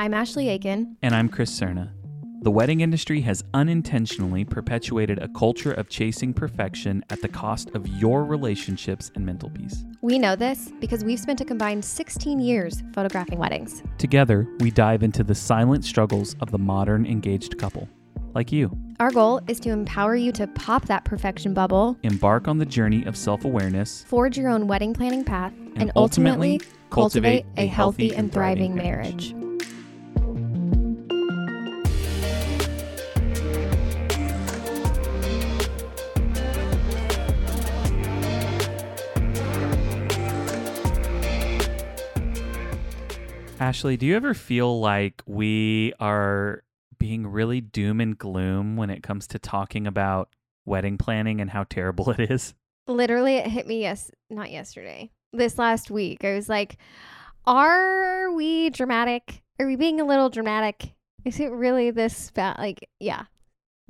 I'm Ashley Aiken. And I'm Chris Cerna. The wedding industry has unintentionally perpetuated a culture of chasing perfection at the cost of your relationships and mental peace. We know this because we've spent a combined 16 years photographing weddings. Together, we dive into the silent struggles of the modern engaged couple, like you. Our goal is to empower you to pop that perfection bubble, Embark on the journey of self awareness, forge your own wedding planning path, and, And ultimately, ultimately cultivate cultivate a a healthy and and thriving thriving marriage. Ashley, do you ever feel like we are being really doom and gloom when it comes to talking about wedding planning and how terrible it is? Literally, it hit me yes, not yesterday. This last week, I was like, "Are we dramatic? Are we being a little dramatic? Is it really this bad?" Like, yeah.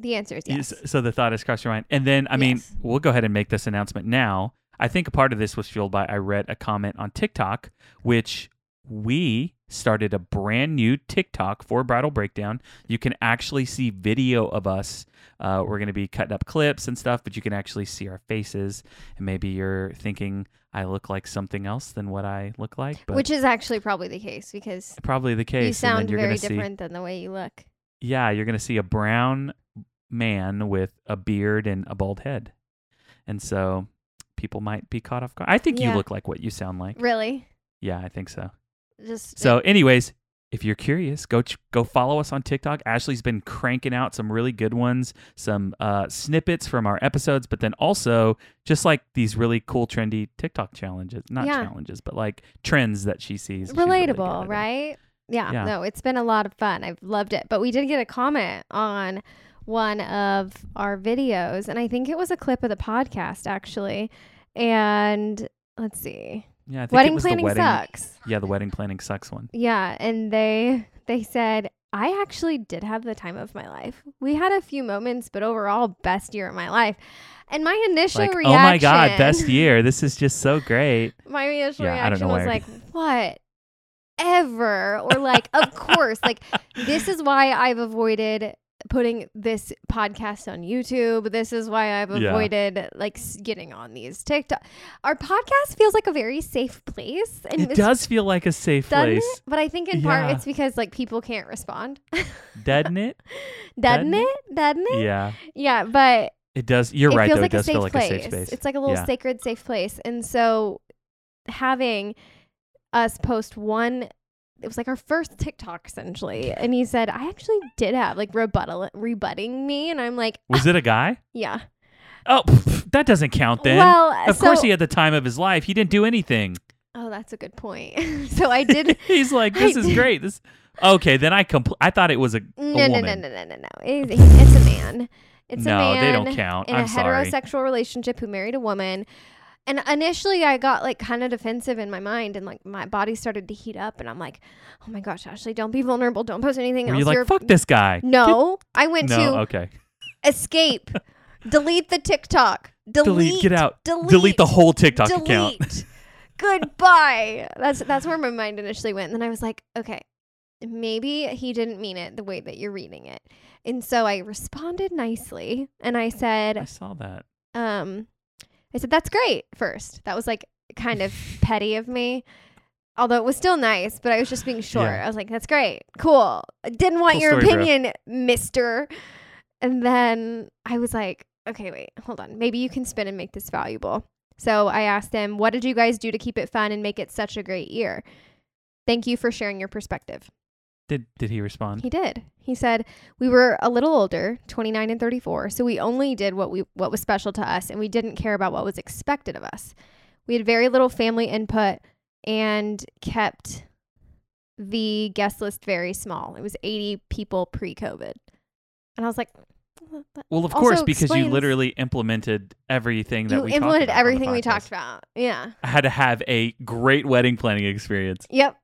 The answer is yes. So the thought has crossed your mind. And then, I mean, Yes. we'll go ahead and make this announcement now. I think a part of this was fueled by I read a comment on TikTok, which we started a brand new TikTok for Bridal Breakdown. You can actually see video of us. Uh, we're going to be cutting up clips and stuff, but you can actually see our faces. And maybe you're thinking I look like something else than what I look like, but Which is actually probably the case because probably the case. you sound you're very gonna see different than the way you look. yeah, you're going to see a brown man with a beard and a bald head. And so people might be caught off guard. I think Yeah. you look like what you sound like. Really? Yeah, I think so. Just So, anyways, if you're curious, go ch- go follow us on TikTok. Ashley's been cranking out some really good ones, some uh, snippets from our episodes, but then also just like these really cool, trendy TikTok challenges. Not Yeah. challenges, but like trends that she sees. She's really relatable, right? Yeah, Yeah. No, it's been a lot of fun. I've loved it. But we did get a comment on one of our videos, and I think it was a clip of the podcast actually. And let's see. Yeah, I think it Wedding was the planning wedding- sucks. Yeah, the wedding planning sucks one. Yeah, and they they said I actually did have the time of my life. We had a few moments, but overall, best year of my life. And my initial like, reaction, oh my god, best year! This is just so great. My initial Yeah, reaction was like, "What? Ever?" Or like, "Of course." Like, this is why I've avoided putting this podcast on YouTube. This is why I've Yeah. avoided like getting on these TikTok. Our podcast feels like a very safe place, and It does feel like a safe place, it? But I think in part it's because like people can't respond. doesn't it? doesn't it? Doesn't it? Yeah, Yeah, but it does. You're it right, feels though. like it does feel like place. a safe space. It's like a little Yeah. sacred, safe place. And so having us post one, it was like our first TikTok essentially. And he said, I actually did have like rebuttal, rebutting me. And I'm like, Was it a guy? yeah. Oh, pff, that doesn't count then. well, of so, course, he had the time of his life. He didn't do anything. Oh, that's a good point. so I did. He's like, I this is did- great. This. Okay, then I compl- I thought it was a, a No, no, no, no, no, no, no. It's, it's a man. It's no, a man. No, they don't count. in I'm a sorry. heterosexual relationship who married a woman. And initially, I got like kind of defensive in my mind, and like my body started to heat up, and I'm like, "Oh my gosh, Ashley, don't be vulnerable. Don't post anything Were else." you like, You're- fuck this guy? No, I went no, to okay. escape, delete the TikTok, delete, Delete, get out. delete, Delete the whole TikTok delete. account. Goodbye. That's that's where my mind initially went. And then I was like, okay, maybe he didn't mean it the way that you're reading it. And so I responded nicely and I said, I saw that. um, I said, that's great first. That was like kind of petty of me. Although it was still nice, but I was just being short. Yeah. I was like, that's great. Cool. I didn't want Cool your story, bro. opinion, mister. And then I was like, okay, wait, hold on. Maybe you can spin and make this valuable. So I asked him, what did you guys do to keep it fun and make it such a great year? Thank you for sharing your perspective. Did did he respond? He did. He said, "We were a little older, 29 and 34, so we only did what we what was special to us and we didn't care about what was expected of us. We had very little family input and kept the guest list very small. It was 80 people pre-COVID." And I was like, "Well, that well, of course, because you literally implemented everything that you we talked implemented about everything we talked about." Yeah. I had to have a great wedding planning experience. Yep.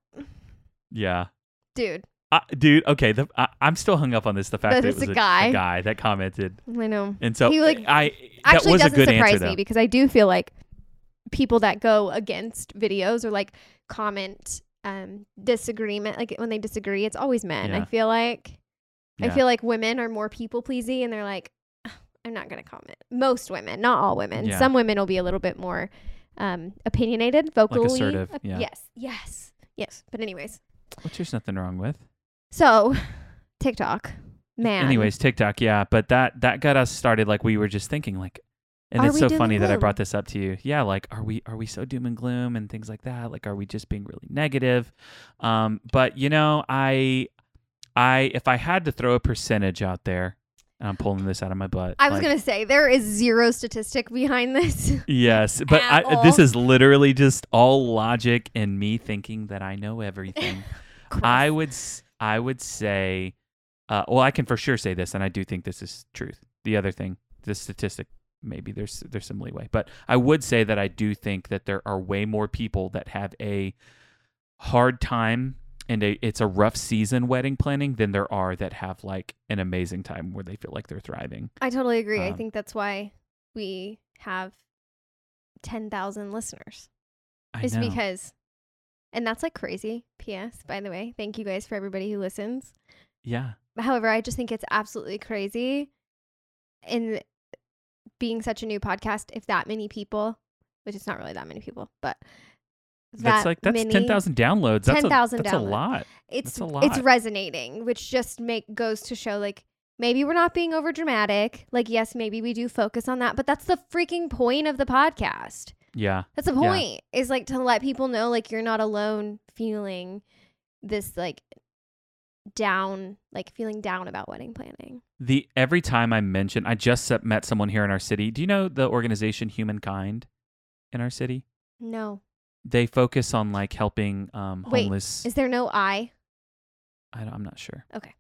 Yeah. Dude, Uh, dude, okay, the, I, I'm still hung up on this. The fact That that, it was a guy. guy that commented, I know. and so He, like, I that actually was a doesn't good surprise answer me though. because I do feel like people that go against videos or like comment um disagreement like when they disagree it's always men i feel like i feel like women are more people pleasy and they're like i'm not going to comment most women not all women Yeah. some women will be a little bit more um opinionated vocally assertive, yeah. yes yes yes but anyways which there's nothing wrong with. So tiktok man Anyways, TikTok, yeah, but that that got us started. Like we were just thinking, like, and Are it's so funny that I brought this up to you. Yeah, like, are we are we so doom and gloom and things like that? Like, are we just being really negative? Um, but you know, I I if I had to throw a percentage out there, and I'm pulling this out of my butt. i was like, going to say there is zero statistic behind this Yes, but I, this is literally just all logic and me thinking that I know everything. I would I would say, uh, well, I can for sure say this, and I do think this is truth. The other thing, the statistic, maybe there's there's some leeway, but I would say that I do think that there are way more people that have a hard time and a, it's a rough season wedding planning than there are that have like an amazing time where they feel like they're thriving. I totally agree. I Um, think that's why we have 10,000 listeners. I Is know. because, and that's like crazy. P.S. By the way, thank you guys for everybody who listens. yeah, However, I just think it's absolutely crazy in being such a new podcast. If that many people, which it's not really that many people, but that's that like that's many- ten thousand downloads. That's 10,000 a, that's a lot. it's That's a it's resonating, which just make goes to show like maybe we're not being over dramatic. Like yes, maybe we do focus on that, but that's the freaking point of the podcast. Yeah, That's the Yeah. point. Is like to let people know like you're not alone feeling this like down, like feeling down about wedding planning. The every time I mention, I just met someone here in our city. Do you know the organization Humankind in our city? No. They focus on like helping um, Wait, homeless. Is there no I? I don't, I'm not sure. Okay.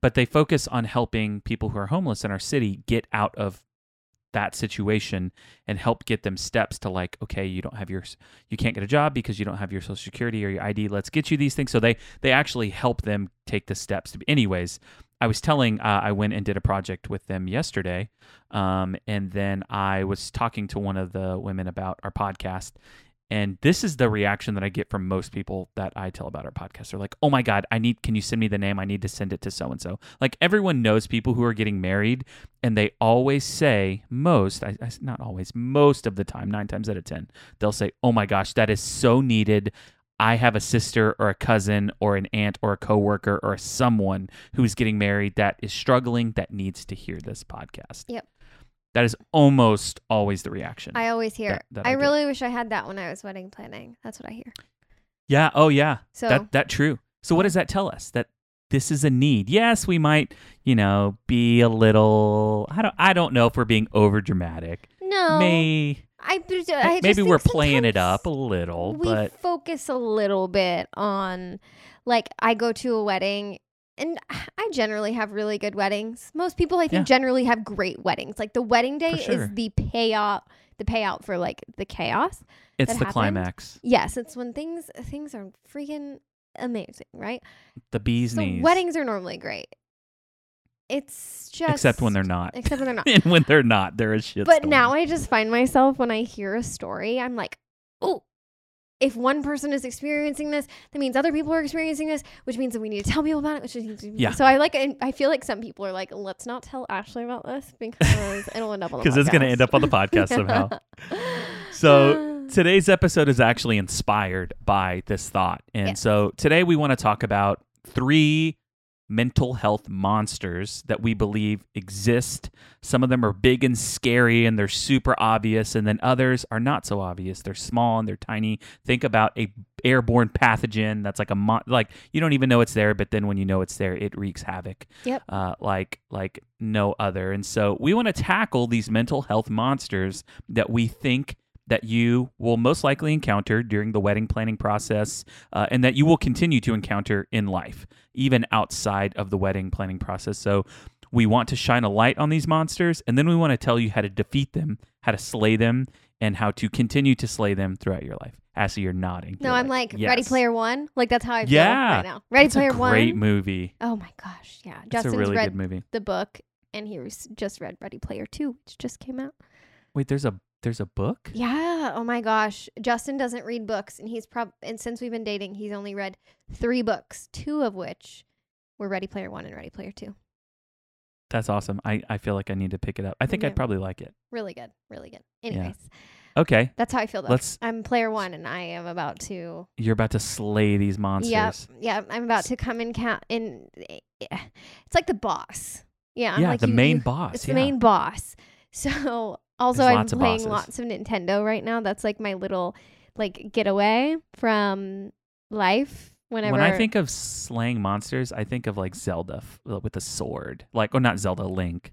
But they focus on helping people who are homeless in our city get out of that situation and help get them steps to like okay you don't have your you can't get a job because you don't have your social security or your id let's get you these things. So they they actually help them take the steps to be anyways i was telling uh, i went and did a project with them yesterday um, and then i was talking to one of the women about our podcast and this is the reaction that I get from most people that I tell about our podcast. They're like, "Oh my god, I need can you send me the name? I need to send it to so and so." Like everyone knows people who are getting married and they always say most, I, I not always, most of the time, 9 times out of 10, they'll say, "Oh my gosh, that is so needed." I have a sister or a cousin or an aunt or a coworker or someone who's getting married that is struggling that needs to hear this podcast. Yep. That is almost always the reaction. I always hear. That- that I, I really wish I had that when I was wedding planning. That's what I hear. yeah, oh yeah. So that that true. So what does that tell us? That this is a need. Yes, we might, you know, be a little I don't I don't know if we're being over dramatic. no, May I, I maybe we're playing it up a little, we but focus a little bit on like I go to a wedding and I generally have really good weddings. Most people I think Yeah. generally have great weddings. Like the wedding day sure. is the payout the payout for like the chaos. it's the happened. climax. Yes, it's when things things are freaking amazing, right? The bee's So knees. weddings are normally great. It's just except when they're not. except when they're not. and when they're not, they're shit. But storm. now I just find myself when I hear a story, I'm like, oh, if one person is experiencing this, that means other people are experiencing this, which means that we need to tell people about it. Which Yeah. So I like, I feel like some people are like, let's not tell Ashley about this because it'll end up on the because it's going to end up on the podcast somehow. So today's episode is actually inspired by this thought. And Yes. so today we want to talk about three mental health monsters that we believe exist. Some of them are big and scary and they're super obvious and then others are not so obvious. They're small and they're tiny. Think about a airborne pathogen that's like a mon- like you don't even know it's there but then when you know it's there it wreaks havoc. Yep. Uh, like like no other. And so we want to tackle these mental health monsters that we think that you will most likely encounter during the wedding planning process uh, and that you will continue to encounter in life, even outside of the wedding planning process. So, we want to shine a light on these monsters and then we want to tell you how to defeat them, how to slay them, and how to continue to slay them throughout your life. Ashley, you're nodding. no, You're I'm like, Ready yes. Player One. Like that's how I feel Yeah. right now. Ready It's Player a great One. movie. Oh my gosh, yeah. It's Justin's a really read good movie. the book, and he was just read Ready Player Two, which just came out. Wait, there's a There's a book? Yeah. Oh my gosh. Justin doesn't read books, and he's prob and since we've been dating, he's only read three books, two of which were Ready Player One and Ready Player Two. That's awesome. I, I feel like I need to pick it up. I think Yeah. I'd probably like it. Really good. Really good. Anyways, Okay. that's how I feel though. Let's I'm player one, and I am about to. you're about to slay these monsters. Yeah. Yeah. I'm about to come in. Count in. Eh, eh, it's like the boss. Yeah. I'm yeah, like the you- main you- boss. It's yeah. the main boss. So also There's I'm lots playing bosses. lots of Nintendo right now. That's like my little like getaway from life. Whenever When I think of slaying monsters, I think of like Zelda f- uh, with a sword. Like, or not Zelda, Link.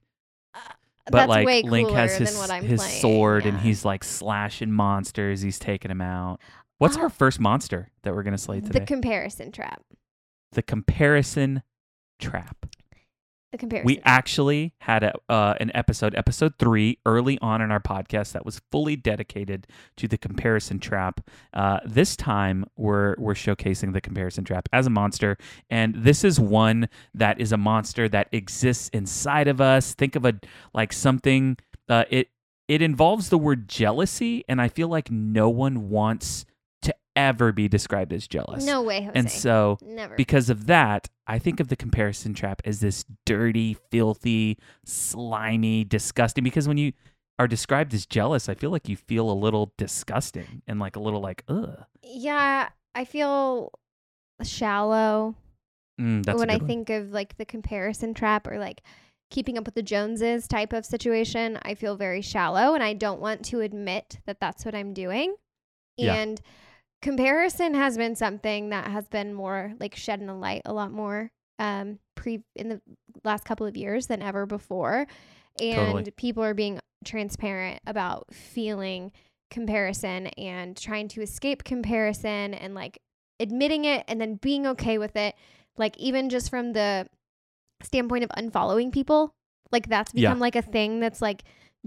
But that's like Link has his than what I'm his playing. sword and he's like slashing monsters. He's taking them out. What's Oh. our first monster that we're gonna slay today? the comparison trap. the comparison trap. The comparison. We actually had a, uh, an episode, episode three, early on in our podcast that was fully dedicated to the comparison trap. Uh, this time, we're we're showcasing the comparison trap as a monster, and this is one that is a monster that exists inside of us. Think of a like something. Uh, it it involves the word jealousy, and I feel like no one wants ever be described as jealous. no way, Jose. and so Never. because of that, I think of the comparison trap as this dirty, filthy, slimy, disgusting. Because when you are described as jealous, I feel like you feel a little disgusting and like a little like, ugh. yeah, I feel shallow Mm, that's when I one. think of like the comparison trap or like keeping up with the Joneses type of situation. I feel very shallow, and I don't want to admit that that's what I'm doing. Yeah. And comparison has been something that has been more like shedding the light a lot more um pre in the last couple of years than ever before and Totally. people are being transparent about feeling comparison and trying to escape comparison and like admitting it and then being okay with it like even just from the standpoint of unfollowing people like that's Yeah. become like a thing that's like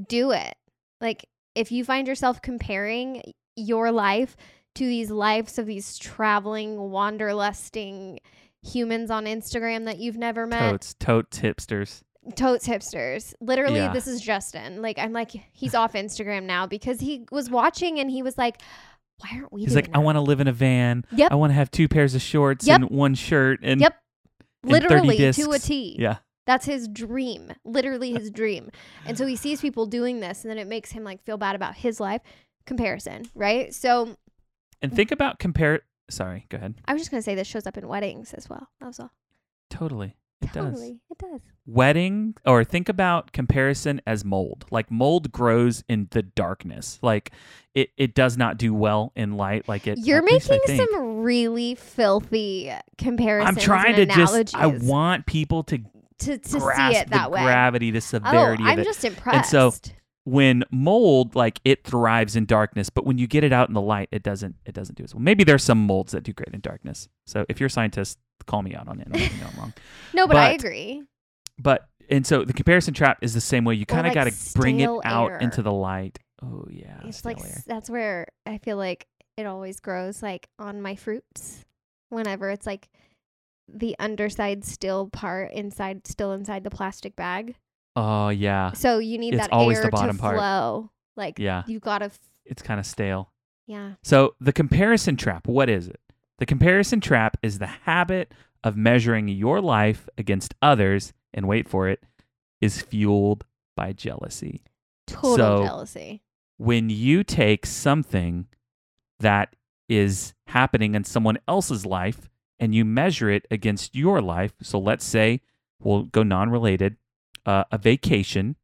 do it like if you find yourself comparing your life to these lives of these traveling wanderlusting humans on Instagram that you've never met totes, totes, hipsters. totes hipsters. Literally, Yeah. this is Justin. Like, I'm like, he's off Instagram now because he was watching and he was like, why aren't we He's like, I want to live in a van. Yep. I want to have two pairs of shorts Yep. and one shirt and Yep. and 30 Literally to a T. Yeah. That's his dream. Literally his dream. And so he sees people doing this and then it makes him like feel bad about his life. Comparison, right? So And think about compare. Sorry, go ahead. I was just gonna say this shows up in weddings as well. That was all. Totally. It does. totally. It does. wedding or think about comparison as mold like mold grows in the darkness like it, it does not do well in light like it You're making some really filthy comparisons. i'm trying to and just i want people to to, to see it that way. gravity the severity. Oh, severity I'm of it just impressed. so- when mold like it thrives in darkness but when you get it out in the light it doesn't it doesn't do as well maybe there's some molds that do great in darkness so if you're a scientist call me out on it you know I'm wrong no, but, I agree. but and so the comparison trap is the same way you kind of like, got to bring it stale out into the light oh yeah It's like air. that's where I feel like it always grows like on my fruits. Whenever it's like the underside still part inside still inside the plastic bag. Oh yeah So you need It's that always air the bottom to part. flow. Like yeah you gotta f- it's kind of stale. yeah. So the comparison trap, what is it? The comparison trap is the habit of measuring your life against others, and wait for it, is fueled by jealousy. Total So- jealousy. When you take something that is happening in someone else's life and you measure it against your life, so let's say we'll go non related, uh, a vacation,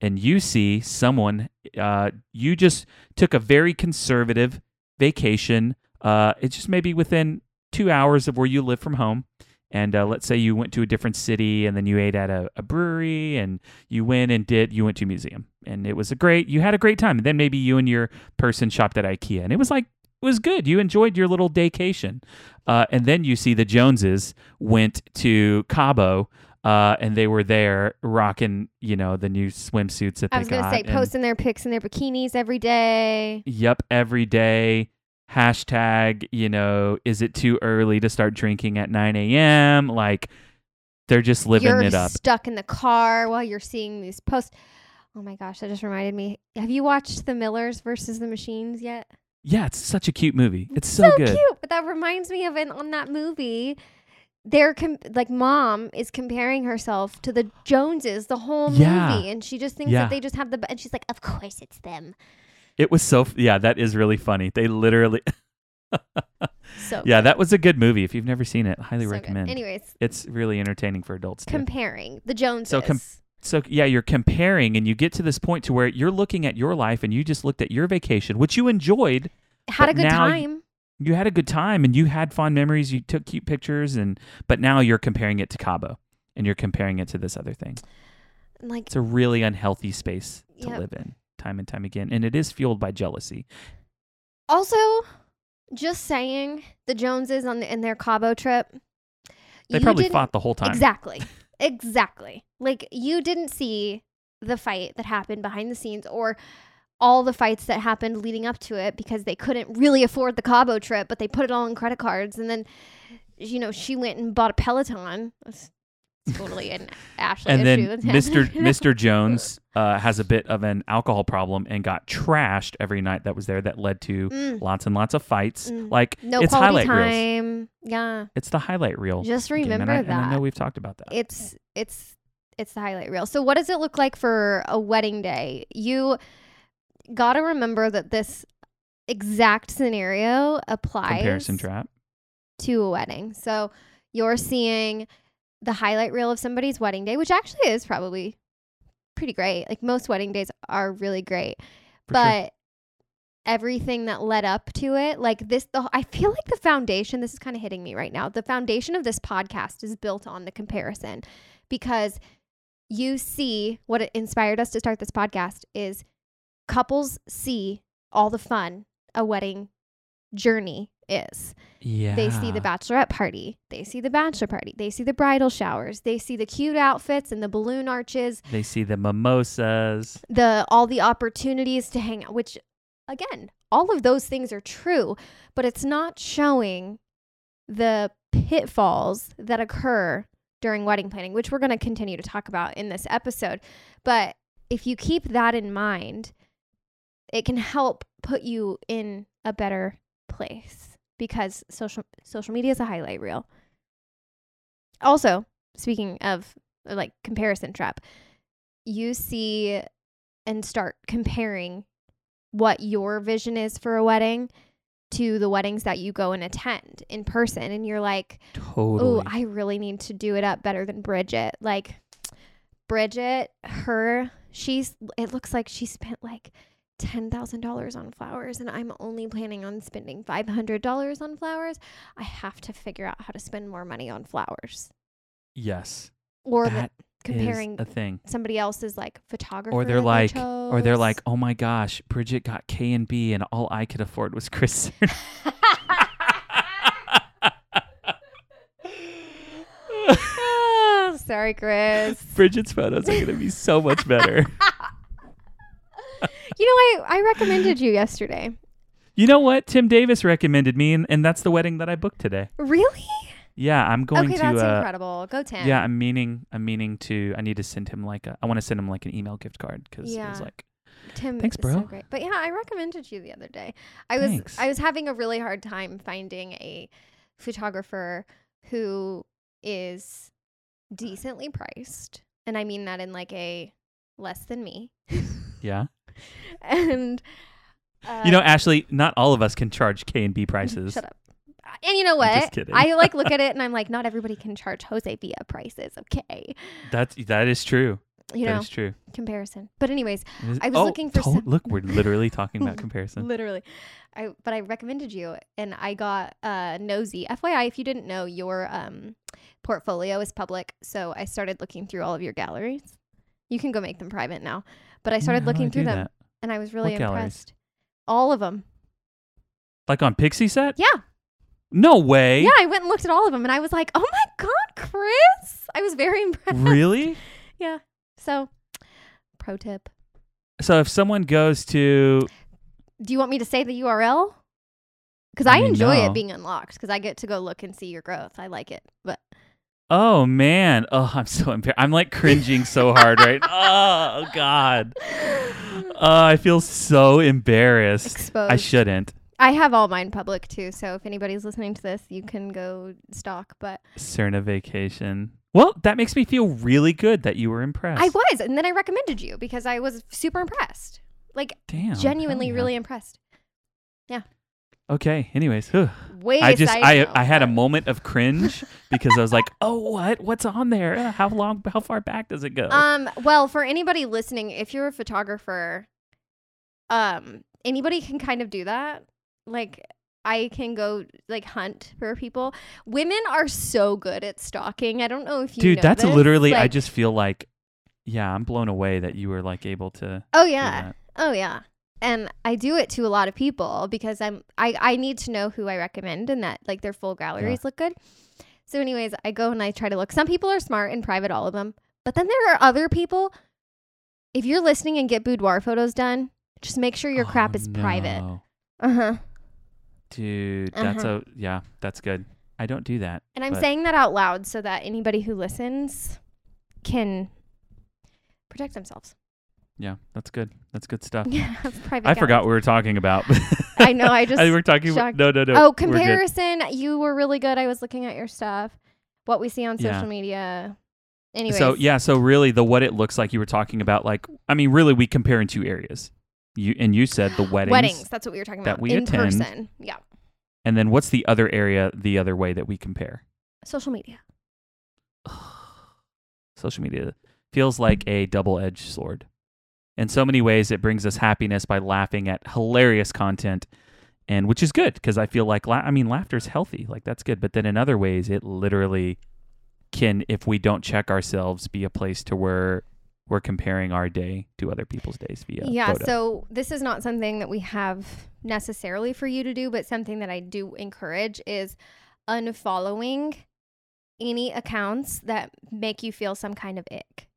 and you see someone, uh, you just took a very conservative vacation. Uh, it's just maybe within two hours of where you live from home. And uh, let's say you went to a different city and then you ate at a, a brewery and you went and did, you went to a museum and it was a great, you had a great time. And then maybe you and your person shopped at IKEA and it was like, it was good. You enjoyed your little daycation. Uh, and then you see the Joneses went to Cabo uh, and they were there rocking, you know, the new swimsuits that I was gonna got. say and- posting their pics in their bikinis every day. Yep, every day. Hashtag, you know, is it too early to start drinking at 9 a.m.? Like, they're just living you're it up. stuck in the car while you're seeing these posts. Oh my gosh, that just reminded me. Have you watched The Millers versus the Machines yet? Yeah, it's such a cute movie. It's so, good. cute. But that reminds me of it on that movie. They're com- like mom is comparing herself to the Joneses the whole Yeah. movie, and she just thinks Yeah. that they just have the. And she's like, "Of course it's them." It was so f- yeah, that is really funny. They literally So Yeah, that was a good movie. If you've never seen it, highly so good. recommend. Anyways, It's really entertaining for adults too. comparing the Joneses. So com- so yeah, you're comparing and you get to this point to where you're looking at your life and you just looked at your vacation, which you enjoyed. had a good time. You had a good time and you had fond memories, you took cute pictures and but now you're comparing it to Cabo and you're comparing it to this other thing. like It's a really unhealthy space to Yep. live in time and time again and it is fueled by jealousy. Also, just saying, the Joneses on the, in their Cabo trip. They probably fought the whole time. Exactly. Exactly. Like you didn't see the fight that happened behind the scenes or all the fights that happened leading up to it because they couldn't really afford the Cabo trip, but they put it all on credit cards and then you know, she went and bought a Peloton. That's totally an Ashley and then issue. that's Mr. Mr. Jones uh, has a bit of an alcohol problem and got trashed every night that was there. That led to Mm, lots and lots of fights. Mm. Like no it's quality highlight reels. time. Yeah. It's the highlight reel. Just remember and I, that. And I know we've talked about that. it's it's it's the highlight reel. So what does it look like for a wedding day? You got to remember that this exact scenario applies Comparison trap. to a wedding. So you're seeing the highlight reel of somebody's wedding day, which actually is probably pretty great. Like most wedding days are really great. For sure. but everything that led up to it like this the i feel like the foundation this is kind of hitting me right now the foundation of this podcast is built on the comparison because you see what inspired us to start this podcast is couples see all the fun a wedding journey is yeah. they see the bachelorette party they see the bachelor party they see the bridal showers they see the cute outfits and the balloon arches They see the mimosas. the all the opportunities to hang out which again all of those things are true but it's not showing the pitfalls that occur during wedding planning which we're going to continue to talk about in this episode but if you keep that in mind it can help put you in a better place because social social media is a highlight reel also speaking of uh, like comparison trap you see and start comparing what your vision is for a wedding to the weddings that you go and attend in person and you're like Totally. oh i really need to do it up better than bridget like bridget her she's it looks like she spent like $10,000 on flowers and I'm only planning on spending $500 on flowers. I have to figure out how to spend more money on flowers. yes. Or the, That comparing is a thing. somebody else's like photographer. Or they're they like, or they're like, oh my gosh, Bridget got K and B, and all I could afford was Chris. Ah, Sorry, Chris. Bridget's photos are going to be so much better. You know, I, I recommended you yesterday. you know what? Tim Davis recommended me, and, and that's the wedding that I booked today. Really? Yeah, I'm going okay, to. that's uh, incredible. Go Tim. Yeah, I'm meaning. I'm meaning to. I need to send him like a. I want to send him like an email gift card because it was like. Tim Thanks, so bro. great. But yeah, I recommended you the other day. I was Thanks. I was having a really hard time finding a photographer who is decently priced. And I mean that in like a less than me. Yeah. and uh, you know, Ashley, not all of us can charge K and B prices. Shut up. And you know what? just kidding. I like look at it and I'm like, not everybody can charge Jose Villa prices. Okay. That's that is true. You That know, is true. comparison. But anyways, is- I was oh, looking for some- Look, we're literally talking about comparison. Literally. I but I recommended you and I got uh nosy. FYI, if you didn't know, your um portfolio is public. So I started looking through all of your galleries. You can go make them private now. But I started looking through them that? and I was really What galleries? impressed. All of them. Like on Pixieset? Yeah. No way. Yeah, I went and looked at all of them and I was like, "Oh my god, Chris!" I was very impressed. Really? Yeah. So, pro tip. So if someone goes to Do you want me to say the URL? Cuz I I, mean, enjoy no. it being unlocked cuz I get to go look and see your growth. I like it. But Oh man. Oh, I'm so embarrassed. I'm like cringing so hard right. Oh god. Oh, I feel so embarrassed. Exposed. I shouldn't. I have all mine public too, so if anybody's listening to this, you can go stalk. But Cerna vacation. Well, that makes me feel really good that you were impressed. I was, and then I recommended you because I was super impressed. Like Damn. genuinely, yeah. really impressed. Okay. Anyways, whew. Way I just I I had a moment of cringe because I was like, "Oh, what? What's on there? Uh, How long how far back does it go?" Um, well, for anybody listening, if you're a photographer, um, anybody can kind of do that. Like I can go like hunt for people. Women are so good at stalking. I don't know if you Dude, know that's this. literally I just feel like yeah, I'm blown away that you were like able to Oh yeah. Oh yeah. And I do it to a lot of people because I'm I, I need to know who I recommend and that like their full galleries look good. So anyways, I go and I try to look. Some people are smart and private all of them. But then there are other people if you're listening and get boudoir photos done, just make sure your crap Oh, is private. Uh-huh. Dude, that's Uh-huh. a yeah, that's good. I don't do that. And I'm But- saying that out loud so that anybody who listens can protect themselves. Yeah, that's good. That's good stuff. Yeah, private I forgot what we were talking about. I know, I just I were talking shocked. no, no, no. Oh, we're comparison. You were really good. I was looking at your stuff. What we see on social Yeah. media. Anyway. So yeah, so really the what it looks like you were talking about like I mean really we compare in two areas. You and you said the weddings. Weddings. That's what we were talking that about. we In attend. person. Yeah. And then what's the other area the other way that we compare? Social media. Social media feels like a double-edged sword. In so many ways it brings us happiness by laughing at hilarious content and which is good because I feel like la- I mean laughter is healthy. Like that's good, but then in other ways it literally can if we don't check ourselves be a place to where we're comparing our day to other people's days via yeah. photo. So this is not something that we have necessarily for you to do, but something that I do encourage is unfollowing any accounts that make you feel some kind of ick.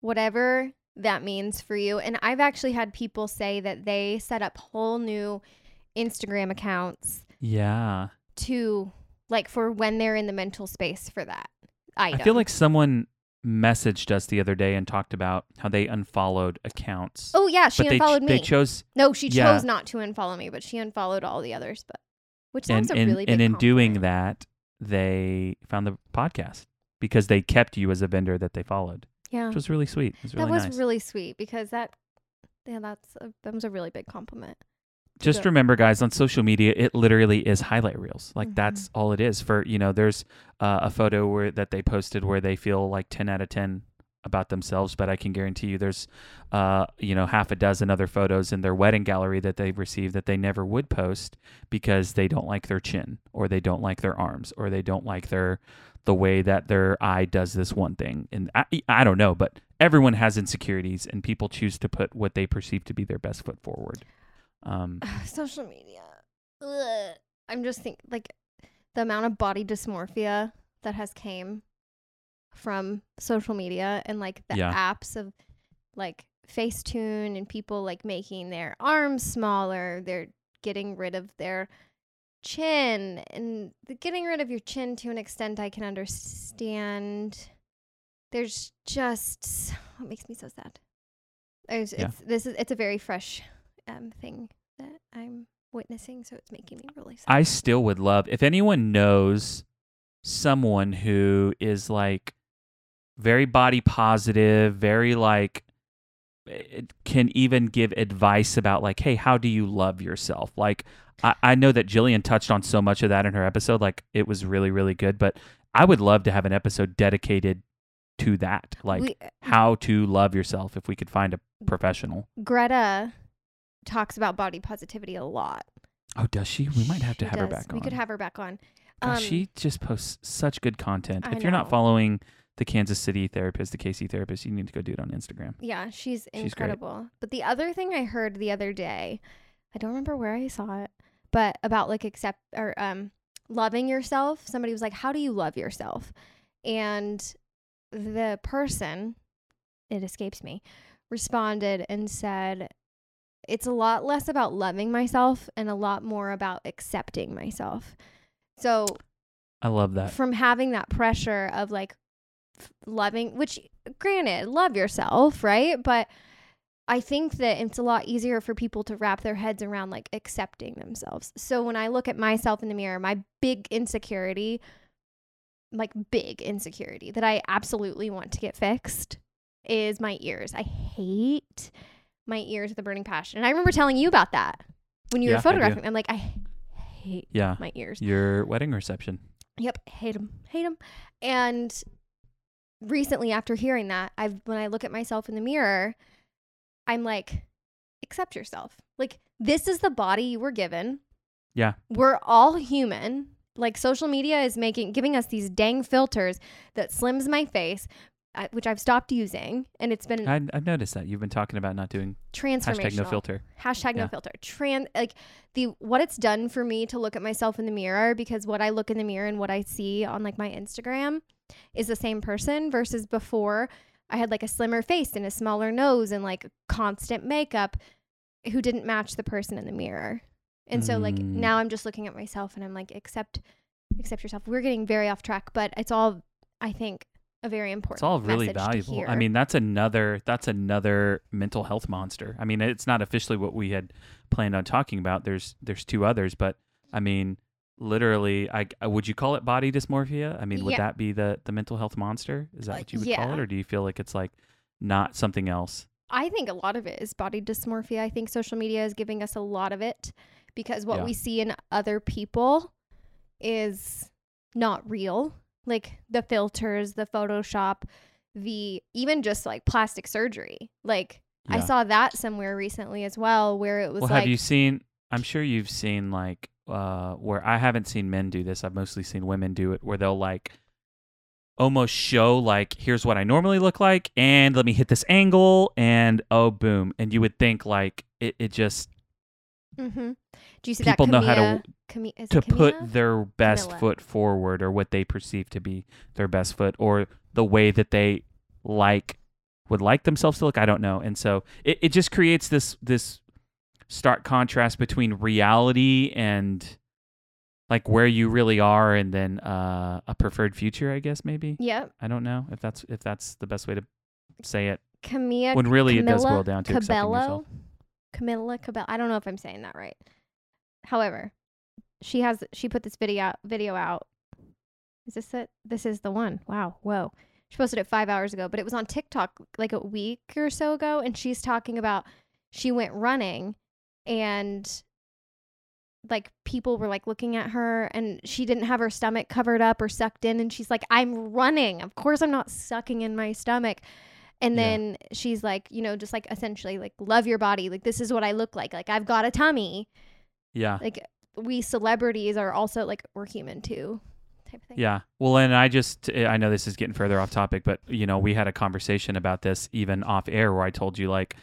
Whatever that means for you. And I've actually had people say that they set up whole new Instagram accounts yeah. to like for when they're in the mental space for that item. I feel like someone messaged us the other day and talked about how they unfollowed accounts. Oh yeah, she but they, unfollowed me. they chose no, she yeah. chose not to unfollow me, but she unfollowed all the others. But which and sounds a and, really and in doing that they found the podcast because they kept you as a vendor that they followed, yeah, which was really sweet. It was really that was nice. really sweet because that yeah, that's a, that was a really big compliment. Just good. remember, guys, on social media, it literally is highlight reels. Like Mhm. that's all it is. For you know, there's uh, a photo where that they posted where they feel like ten out of ten about themselves, but I can guarantee you, there's uh, you know half a dozen other photos in their wedding gallery that they've received that they never would post because they don't like their chin, or they don't like their arms, or they don't like their the way that their eye does this one thing. And I, I don't know, but everyone has insecurities, and people choose to put what they perceive to be their best foot forward. Um, Social media. Ugh. I'm just think like the amount of body dysmorphia that has came from social media and like the Yeah. apps of like Facetune and people like making their arms smaller. They're getting rid of their chin and the getting rid of your chin to an extent I can understand. There's just what makes me so sad. There's, Yeah. it's, this is it's a very fresh um, thing that I'm witnessing, so it's making me really sad. I still would love if anyone knows someone who is like very body positive, very like it can even give advice about like, hey, how do you love yourself? Like I, I know that Jillian touched on so much of that in her episode. Like it was really, really good. But I would love to have an episode dedicated to that. Like we, how to love yourself if we could find a professional. Greta talks about body positivity a lot. Oh, does she? We might have to She have her does. back We on. could have her back on. Um, she just posts such good content. I if you're not following the Kansas City therapist, the KC therapist, you need to go do it on Instagram. Yeah, she's She's incredible. But the other thing I heard the other day, I don't remember where I saw it, but about like accept or um loving yourself. Somebody was like, "How do you love yourself?" And the person, it escapes me, responded and said, "It's a lot less about loving myself and a lot more about accepting myself." So I love that. from having that pressure of like loving which granted love yourself right? But i think that it's a lot easier for people to wrap their heads around like accepting themselves. So when i look at myself in the mirror my big insecurity like big insecurity that i absolutely want to get fixed is my ears. I hate my ears with a burning passion. And i remember telling you about that when you Yeah, were photographing i'm like i hate Yeah. my ears. Your wedding reception. Yep, hate them, hate them. And recently, after hearing that, I've when I look at myself in the mirror, I'm like, accept yourself. Like this is the body you were given. Yeah. we're all human. Like social media is making giving us these dang filters that slims my face, uh, which I've stopped using, and it's been I, I've noticed that you've been talking about not doing transformational. hashtag no filter. Hashtag Yeah. no filter. Trans like the what it's done for me to look at myself in the mirror because what I look in the mirror and what I see on like my Instagram is the same person versus before I had like a slimmer face and a smaller nose and like constant makeup who didn't match the person in the mirror. And so like Mm. now I'm just looking at myself and I'm like accept accept yourself. We're getting very off track, but it's all I think a very important It's all really valuable. I mean, that's another that's another mental health monster. I mean, it's not officially what we had planned on talking about. There's there's two others, but I mean, literally, I would you call it body dysmorphia? I mean, would Yeah. that be the the mental health monster? Is that Uh, what you would call it, or do you feel like it's like not something else? I think a lot of it is body dysmorphia. I think social media is giving us a lot of it because what Yeah. we see in other people is not real. Like the filters, the Photoshop, the even just like plastic surgery. Like I saw that somewhere recently as well where it was Well, like have you seen? I'm sure you've seen like uh, where I haven't seen men do this. I've mostly seen women do it, where they'll like almost show like, here's what I normally look like, and let me hit this angle, and oh, boom, and you would think like it, it just hmm Do you see people that know how to to put their best Camila. foot forward, or what they perceive to be their best foot, or the way that they like would like themselves to look. I don't know, and so it, it just creates this this stark contrast between reality and like where you really are, and then uh, a preferred future. I guess maybe Yep. I don't know if that's if that's the best way to say it. Camila When really it does Camila boil down to Cabello. Camila Cabello. I don't know if I'm saying that right. However, she has she put this video out, video out. Is this it? This is the one. Wow. Whoa. She posted it five hours ago, but it was on TikTok like a week or so ago, and she's talking about she went running and like people were like looking at her and she didn't have her stomach covered up or sucked in and she's like I'm running. Of course I'm not sucking in my stomach. And Yeah. then she's like, you know, just like essentially like love your body. Like this is what I look like. Like I've got a tummy. Yeah. Like we celebrities are also like we're human too. Type of thing. Yeah. Well, and I just, eh, I know this is getting further off topic, but, you know, we had a conversation about this even off air where I told you, like,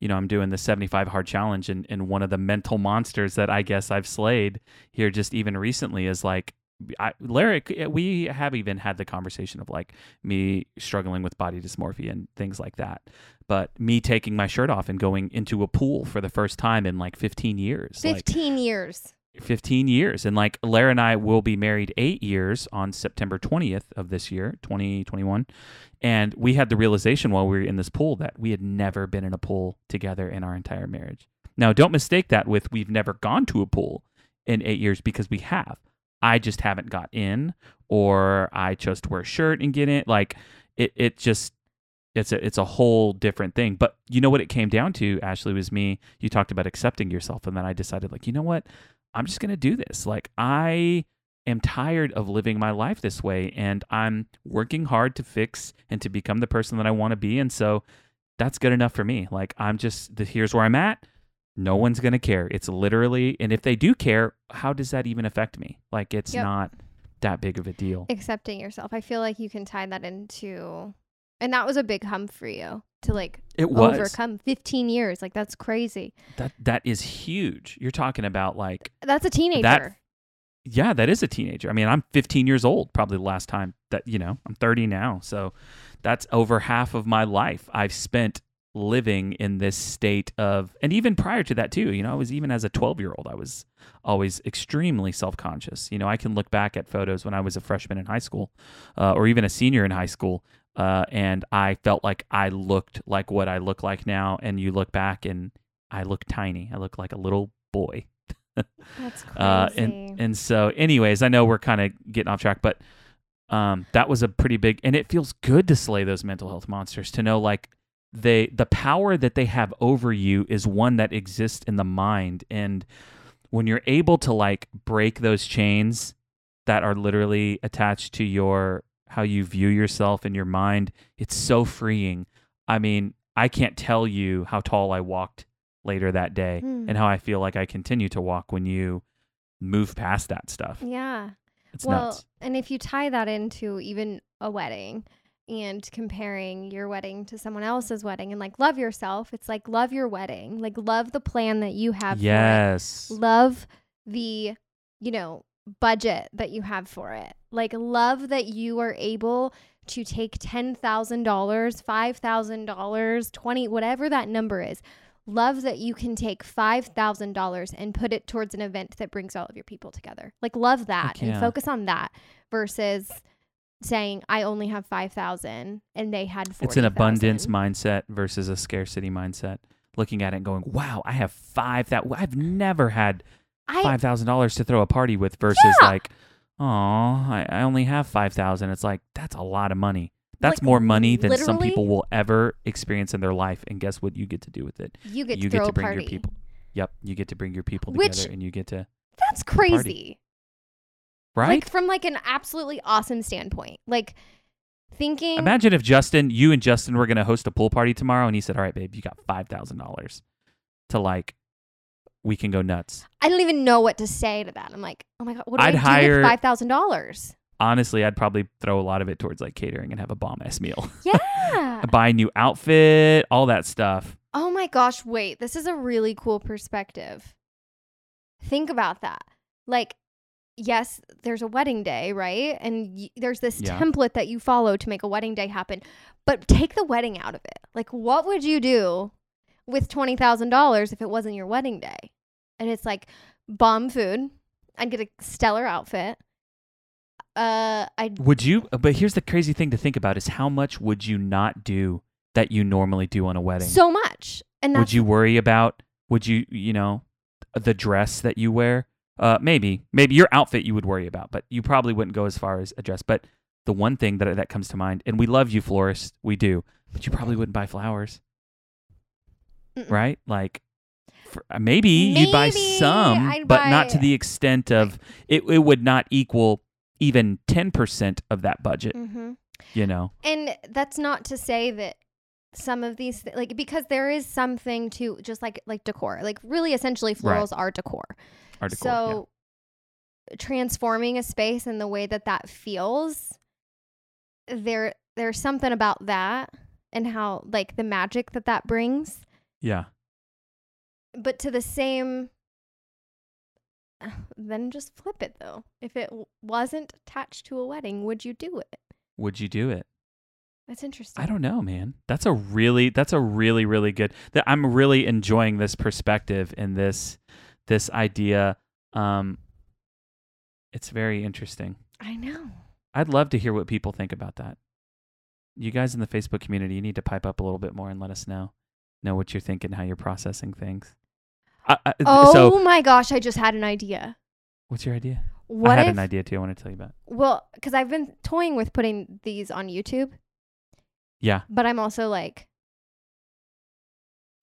you know, I'm doing the 75 hard challenge, and, and one of the mental monsters that I guess I've slayed here just even recently is like, I, Larry, eh, we have even had the conversation of like me struggling with body dysmorphia and things like that. But me taking my shirt off and going into a pool for the first time in like 15 years. Like, 15 years. 15 years. And like Lara and I will be married eight years on September 20th of this year, 2021. And we had the realization while we were in this pool that we had never been in a pool together in our entire marriage. Now, don't mistake that with we've never gone to a pool in eight years because we have. I just haven't got in, or I chose to wear a shirt and get in. Like it, it just it's a it's a whole different thing. But you know what it came down to, Ashley, was me. You talked about accepting yourself, and then I decided, like, you know what, I'm just gonna do this. Like I am tired of living my life this way, and I'm working hard to fix and to become the person that I want to be. And so that's good enough for me. Like I'm just the, here's where I'm at. No one's gonna care. It's literally, and if they do care, how does that even affect me? Like it's Yep. not that big of a deal. Accepting yourself. I feel like you can tie that into and that was a big hump for you to like It was overcome 15 years. Like that's crazy. that that is huge. You're talking about like That's a teenager. yeah, that is a teenager. I mean, I'm 15 years old, probably the last time that, you know, I'm 30 now. So that's over half of my life I've spent living in this state of and even prior to that too you know i was even as a 12 year old i was always extremely self-conscious you know i can look back at photos when i was a freshman in high school uh, or even a senior in high school uh, and i felt like i looked like what i look like now and you look back and i look tiny i look like a little boy That's crazy. uh, and and so anyways i know we're kind of getting off track but um, that was a pretty big and it feels good to slay those mental health monsters to know like they the power that they have over you is one that exists in the mind and when you're able to like break those chains that are literally attached to your how you view yourself and your mind it's so freeing i mean i can't tell you how tall i walked later that day Hmm. and how i feel like i continue to walk when you move past that stuff yeah. it's well, nuts and if you tie that into even a wedding and comparing your wedding to someone else's wedding and like love yourself, it's like love your wedding. Like love the plan that you have for it. yes Love the, you know, budget that you have for it. Like love that you are able to take $10,000, $5,000, 20 whatever that number is. Love that you can take $5,000 and put it towards an event that brings all of your people together. Like love that and yeah. focus on that versus saying I only have 5,000 and they had 40,000. It's an abundance mindset versus a scarcity mindset. Looking at it and going, "Wow, I have five that I've never had five thousand dollars to throw a party with." Versus Yeah. like, "Oh, I, I only have five thousand. It's like that's a lot of money. That's Like, more money than some literally- people will ever experience in their life. And guess what? You get to do with it. you get to throw get to a bring party. your people. Yep, you get to bring your people Which- together, and you get to That's party. crazy. right. Like from like an absolutely awesome standpoint. Like thinking Imagine if Justin, you and Justin were going to host a pool party tomorrow, and he said, "All right, babe, you got five thousand dollars to like, we can go nuts." I don't even know what to say to that. I'm like, oh my god, what do I'd I do hire- with five thousand dollars? honestly, I'd probably throw a lot of it towards like catering and have a bomb ass meal. Yeah. Buy a new outfit, all that stuff. oh my gosh, wait, this is a really cool perspective. Think about that. Like, yes, there's a wedding day, right? And y- there's this Yeah. template that you follow to make a wedding day happen. But take the wedding out of it. Like, what would you do with twenty thousand dollars if it wasn't your wedding day? And it's like bomb food. I'd get a stellar outfit. Uh, I Would you? But here's the crazy thing to think about: is how much would you not do that you normally do on a wedding? so much, and would you worry about? Would you, you know, the dress that you wear? Uh, maybe, maybe your outfit you would worry about, but you probably wouldn't go as far as a dress. But the one thing that that comes to mind, and we love you, florists, we do, but you probably wouldn't buy flowers, Mm-mm. right? Like, for, uh, maybe, you'd buy some, I'd but not to the extent of it. It would not equal even ten percent of that budget. Mm-hmm. You know, And that's not to say that some of these th- like because there is something to just like like decor. Like really essentially Right. florals are decor. our decor. yeah. so transforming a space and the way that that feels there there's something about that and how like the magic that that brings yeah. but to the same then just flip it though if it w- wasn't attached to a wedding would you do it Would you do it? that's interesting I don't know, man. That's a really that's a really really good. That I'm really enjoying this perspective and this this idea. Um it's very interesting. i know I'd love to hear what people think about that. You guys in the Facebook community, you need to pipe up a little bit more and let us know know what you're thinking, how you're processing things. I, I, oh So, my gosh i just had an idea what's your idea? what I had if an idea too. I want to tell you about. well because i've been toying with putting these on youtube Yeah, but I'm also like,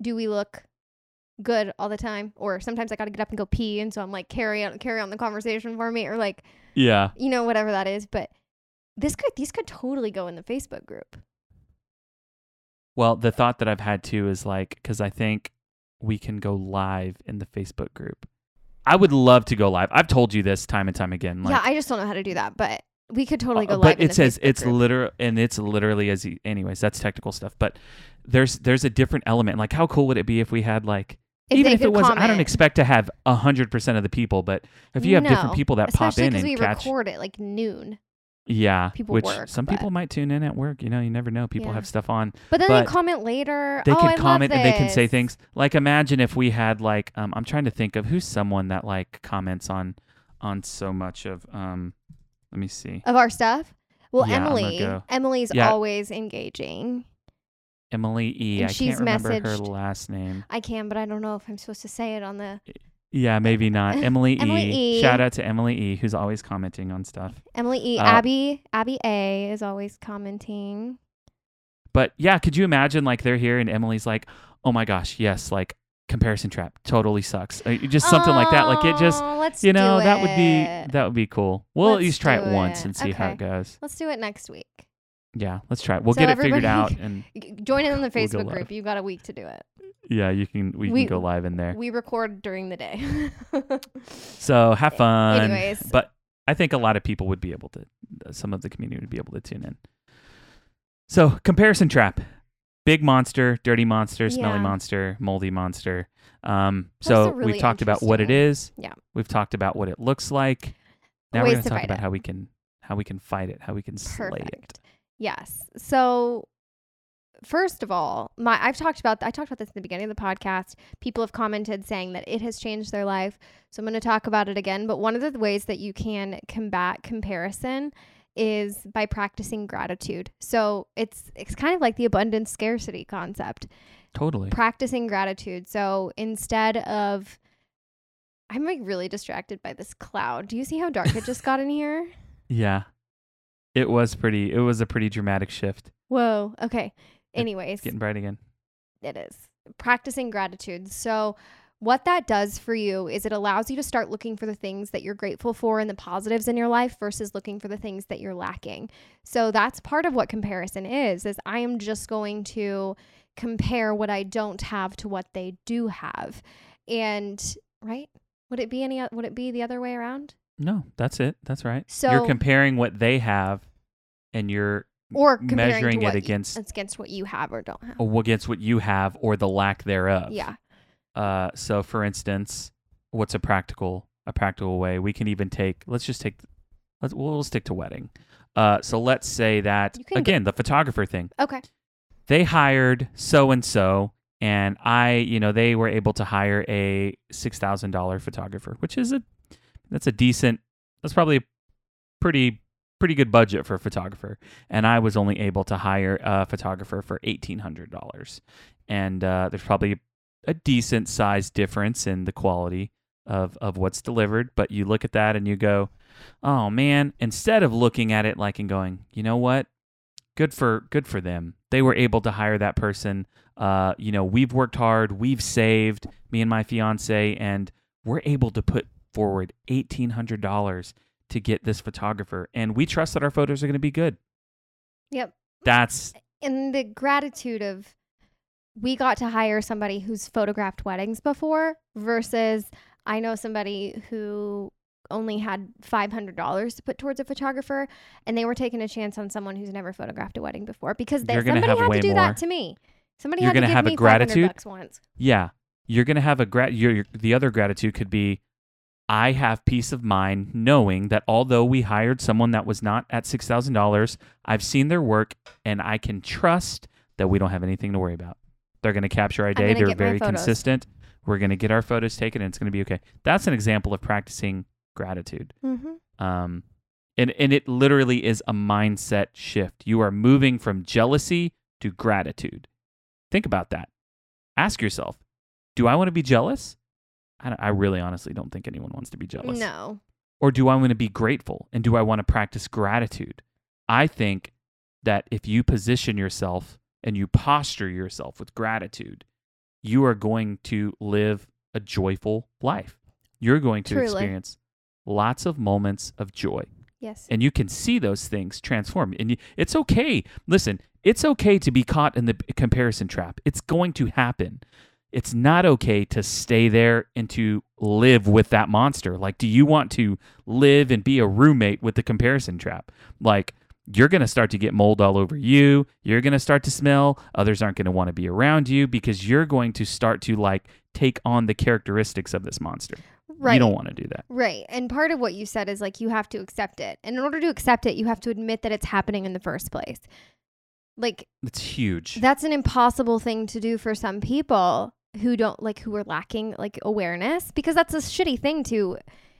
do we look good all the time? Or sometimes I got to get up and go pee, and so I'm like, carry on, carry on the conversation for me, or like, yeah. you know, whatever that is. But this could, these could totally go in the Facebook group. Well, the thought that I've had too is like, because I think we can go live in the Facebook group. I would love to go live. I've told you this time and time again. Like, yeah, I just don't know how to do that, but we could totally go uh, live. but it says Facebook it's group. literal, and it's literally as. e- Anyways, that's technical stuff. But there's there's a different element. Like, how cool would it be if we had like If even if it was I don't expect to have hundred percent of the people, but if you have different people that pop in and catch. we catch, record at like noon. Yeah, people which work, some but- people might tune in at work. You know, you never know. People Yeah. have stuff on. But then But they comment later. They oh, can I love comment and they can say things. Like imagine if we had like um I'm trying to think of who's someone that like comments on on so much of um let me see. of our stuff. Well, Yeah, Emily, go. Emily's Yeah. always engaging. Emily E. And I she's can't remember her last name. I can, but I don't know if I'm supposed to say it on the Yeah, maybe not. Emily, Emily e. E. Shout out to Emily E, who's always commenting on stuff. Emily E. Uh, Abby. Abby A. is always commenting. But yeah, could you imagine like they're here and Emily's like, "Oh my gosh, yes, like comparison trap totally sucks." Uh, just something like that. Like it just, Oh, you know, that would be that would be cool. We'll at Let's least try it do once and see how it goes. Let's do it next week. Yeah, let's try it. We'll So get it figured out and Join in on the We'll Facebook live. group. You got a week to do it. yeah, you can we, We- can go live in there. We record during the day. So have fun. Anyways. But I think a lot of people would be able to, some of the community would be able to tune in. So comparison trap, big monster, dirty monster, smelly Yeah. monster, moldy monster. Um, so really we've talked about what it is. Yeah. We've talked about what it looks like. Now Ways we're going to talk about it. how we can how we can fight it, how we can slay it. Yes. So first of all, my I've talked about I talked about this in the beginning of the podcast. People have commented saying that it has changed their life. So I'm going to talk about it again, but one of the ways that you can combat comparison is by practicing gratitude. So it's it's kind of like the abundance scarcity concept. Totally. Practicing gratitude. So instead of I'm like really distracted by this cloud. Do you see how dark it just got in here? Yeah. It was pretty it was a pretty dramatic shift. Whoa. Okay. Anyways, Getting bright again. it is practicing gratitude. So, what that does for you is it allows you to start looking for the things that you're grateful for and the positives in your life versus looking for the things that you're lacking. So, that's part of what comparison is is I am just going to compare what I don't have to what they do have. And right? Would it be any would it be the other way around? No, that's it. That's right. So- you're comparing what they have and you're Or measuring it what y- against against what you have or don't have. or against what you have or the lack thereof. Yeah. Uh, so for instance, what's a practical a practical way? We can even take. Let's just take. Let's we'll, we'll stick to wedding. Uh, so let's say that You again the photographer thing. Okay. They hired so and so, and I, you know, they were able to hire a six thousand dollar photographer, which is a that's a decent. That's probably a pretty pretty good budget for a photographer, and I was only able to hire a photographer for eighteen hundred dollars, and uh, there's probably a decent size difference in the quality of of what's delivered. But you look at that and you go, "Oh man!" Instead of looking at it like and going, "You know what? Good for good for them. They were able to hire that person. Uh, you know, we've worked hard, we've saved me and my fiance, and we're able to put forward eighteen hundred dollars." to get this photographer and we trust that our photos are going to be good Yep. that's and the gratitude of we got to hire somebody who's photographed weddings before versus I know somebody who only had $500 to put towards a photographer and they were taking a chance on someone who's never photographed a wedding before because they, somebody have had to do more. that to me. Somebody You're had to give have a me 500 gratitude? bucks once. yeah you're going to have a grat your, your, the other gratitude could be I have peace of mind knowing that although we hired someone that was not at $6,000, I've seen their work and I can trust that we don't have anything to worry about. They're going to capture our day. They're very consistent. We're going to get our photos taken and it's going to be okay. That's an example of practicing gratitude. Mm-hmm. Um, and, and it literally is a mindset shift. You are moving from jealousy to gratitude. Think about that. Ask yourself, do I want to be jealous? I, I really honestly don't think anyone wants to be jealous. No. Or do I want to be grateful? And do I want to practice gratitude? I think that if you position yourself and you posture yourself with gratitude, you are going to live a joyful life. You're going to Truly. experience lots of moments of joy Yes. and you can see those things transform and you, it's okay listen it's okay to be caught in the comparison trap it's going to happen it's not okay to stay there and to live with that monster like do you want to live and be a roommate with the comparison trap like you're going to start to get mold all over you you're going to start to smell others aren't going to want to be around you because you're going to start to like take on the characteristics of this monster Right. You don't want to do that. Right. And part of what you said is like you have to accept it. And in order to accept it, you have to admit that it's happening in the first place. Like It's huge. that's an impossible thing to do for some people who don't like who are lacking like awareness because that's a shitty thing to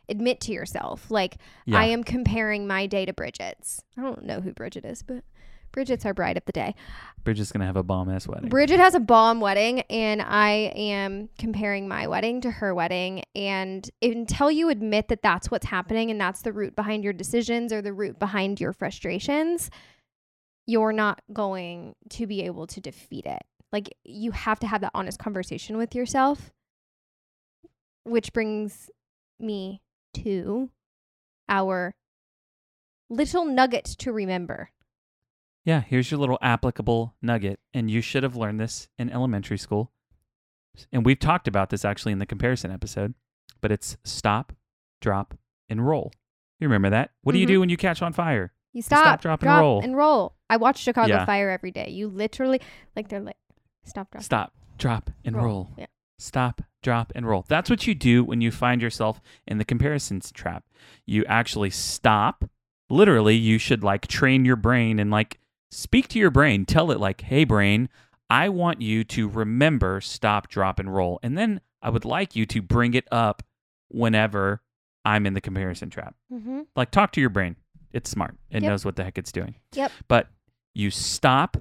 admit to yourself. Like yeah. I am comparing my day to Bridget's. I don't know who Bridget is, but Bridget's our bride of the day. Bridget's gonna have a bomb ass wedding. Bridget has a bomb wedding, and I am comparing my wedding to her wedding. And until you admit that that's what's happening and that's the root behind your decisions or the root behind your frustrations, you're not going to be able to defeat it. Like, you have to have that honest conversation with yourself, which brings me to our little nugget to remember. Yeah, here's your little applicable nugget. And you should have learned this in elementary school. And we've talked about this actually in the comparison episode, but it's stop, drop, and roll. You remember that? What do you do mm-hmm. when you catch on fire? You stop, stop, drop, and roll. and roll. I watch Chicago Yeah. Fire every day. You literally like they're like stop, drop, Stop, drop, and roll. Yeah. Stop, drop, and roll. That's what you do when you find yourself in the comparisons trap. You actually stop. Literally, you should like train your brain and like speak to your brain. Tell it, like, hey, brain, I want you to remember stop, drop, and roll. And then I would like you to bring it up whenever I'm in the comparison trap. Mm-hmm. Like, talk to your brain. It's smart, it Yep. knows what the heck it's doing. Yep. But you stop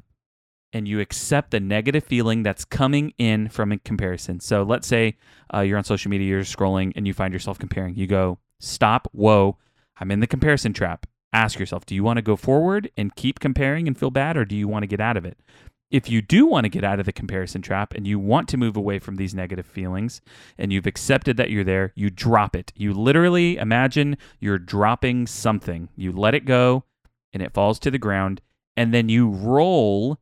and you accept the negative feeling that's coming in from a comparison. So let's say uh, you're on social media, you're scrolling, and you find yourself comparing. You go, stop, whoa, I'm in the comparison trap. Ask yourself, do you want to go forward and keep comparing and feel bad, or do you want to get out of it? If you do want to get out of the comparison trap and you want to move away from these negative feelings and you've accepted that you're there, you drop it. You literally imagine you're dropping something. You let it go and it falls to the ground, and then you roll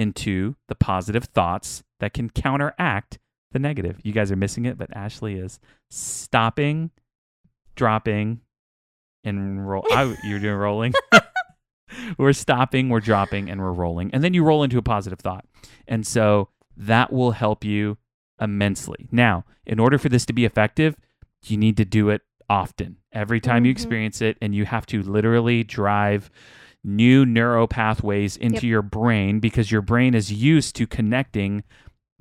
into the positive thoughts that can counteract the negative. You guys are missing it, but Ashley is stopping, dropping, and roll. I, you're doing rolling. we're stopping, we're dropping, and we're rolling. And then you roll into a positive thought. And so that will help you immensely. Now, in order for this to be effective, you need to do it often. Every time you Mhm. experience it, and you have to literally drive new neural pathways into Yep. your brain because your brain is used to connecting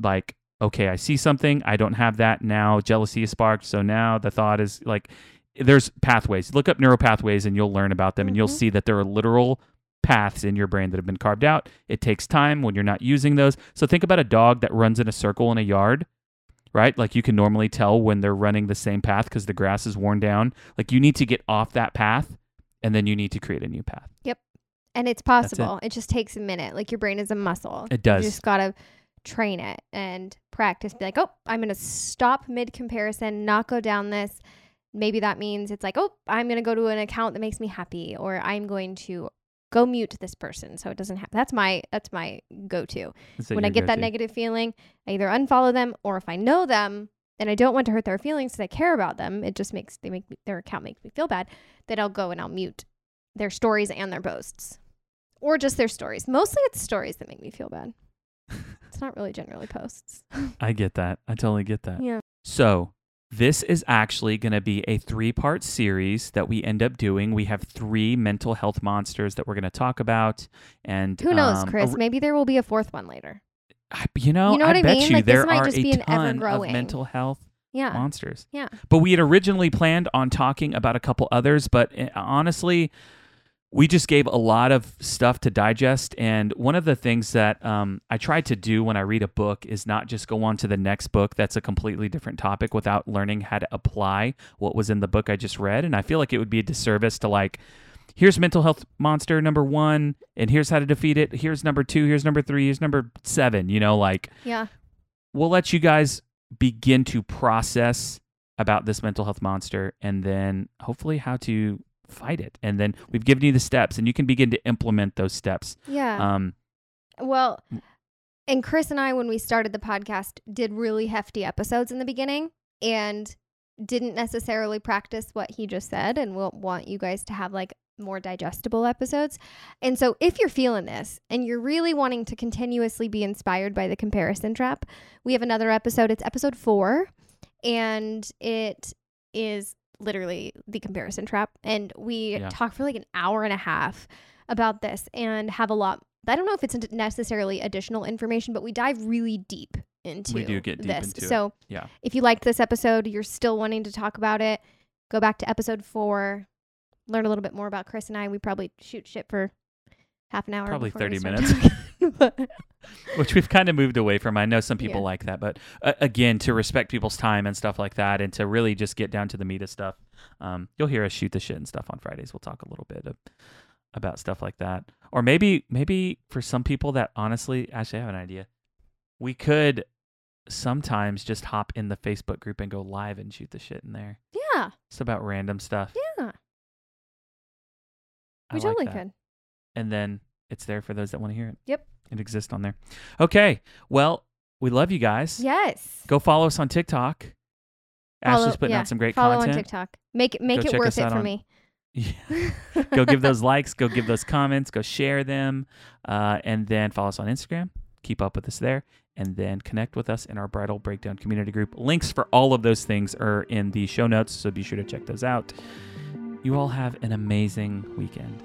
like okay i see something i don't have that now jealousy is sparked so now the thought is like there's pathways. Look up neural pathways and you'll learn about them and you'll Mhm. see that there are literal paths in your brain that have been carved out. It takes time when you're not using those. So think about a dog that runs in a circle in a yard right? Like you can normally tell when they're running the same path because the grass is worn down. Like you need to get off that path and then you need to create a new path And it's possible. It. just takes a minute. Like your brain is a muscle. it does You just gotta train it and practice. Be like, oh, I'm gonna stop mid comparison, not go down this. Maybe that means it's like, oh, I'm gonna go to an account that makes me happy, or I'm going to go mute this person so it doesn't happen. That's my that's my go to. Is that When I get that go-to? negative feeling, I either unfollow them or if I know them and I don't want to hurt their feelings because I care about them, it just makes they make me, their account makes me feel bad. Then I'll go and I'll mute their stories and their posts, or just their stories. Mostly it's stories that make me feel bad. it's not really generally posts. I get that. I totally get that. Yeah. So, this is actually going to be a three part series that we end up doing. We have three mental health monsters that we're going to talk about. And Who knows, um, Chris? Maybe there will be a fourth one later. I- you know, You know I what I bet mean? you Like, this there might are just a be an ton of ever-growing- mental health Yeah. monsters. Yeah. But we had originally planned on talking about a couple others, but eh, honestly, we just gave a lot of stuff to digest. And one of the things that um, I try to do when I read a book is not just go on to the next book that's a completely different topic without learning how to apply what was in the book I just read. And I feel like it would be a disservice to like, here's mental health monster number one, and here's how to defeat it. Here's number two, here's number three, here's number seven. You know, like, Yeah. we'll let you guys begin to process about this mental health monster and then hopefully how to fight it. And then we've given you the steps and you can begin to implement those steps. Yeah. Um, Well, and Chris and I, when we started the podcast, did really hefty episodes in the beginning and didn't necessarily practice what he just said. And we'll want you guys to have like more digestible episodes. And so, if you're feeling this and you're really wanting to continuously be inspired by the comparison trap, we have another episode. It's episode four, and it is literally the comparison trap. And we Yeah. talk for like an hour and a half about this and have a lot. I don't know if it's necessarily additional information, but we dive really deep into We do get deep this. into it. so Yeah. if you liked this episode, you're still wanting to talk about it, go back to episode four, learn a little bit more about Chris and I. We probably shoot shit for half an hour. Probably 30 minutes. Which we've kind of moved away from. I know some people Yeah. like that, but uh, again, to respect people's time and stuff like that, and to really just get down to the meat of stuff, um, you'll hear us shoot the shit and stuff on Fridays. We'll talk a little bit of, about stuff like that, or maybe maybe for some people that honestly, actually, I have an idea. We could sometimes just hop in the Facebook group and go live and shoot the shit in there. yeah, It's about random stuff. yeah, we like totally that. could. and then it's there for those that want to hear it. Yep. It exists on there. Okay. Well, we love you guys. Yes. Go follow us on TikTok. Follow- Ashley's putting yeah, out some great Follow content. on TikTok. Make it make Go it worth it for on- me. Yeah. go give those likes. Go give those comments. Go share them. Uh, and then follow us on Instagram. Keep up with us there. And then connect with us in our Bridal Breakdown community group. Links for all of those things are in the show notes. So be sure to check those out. You all have an amazing weekend.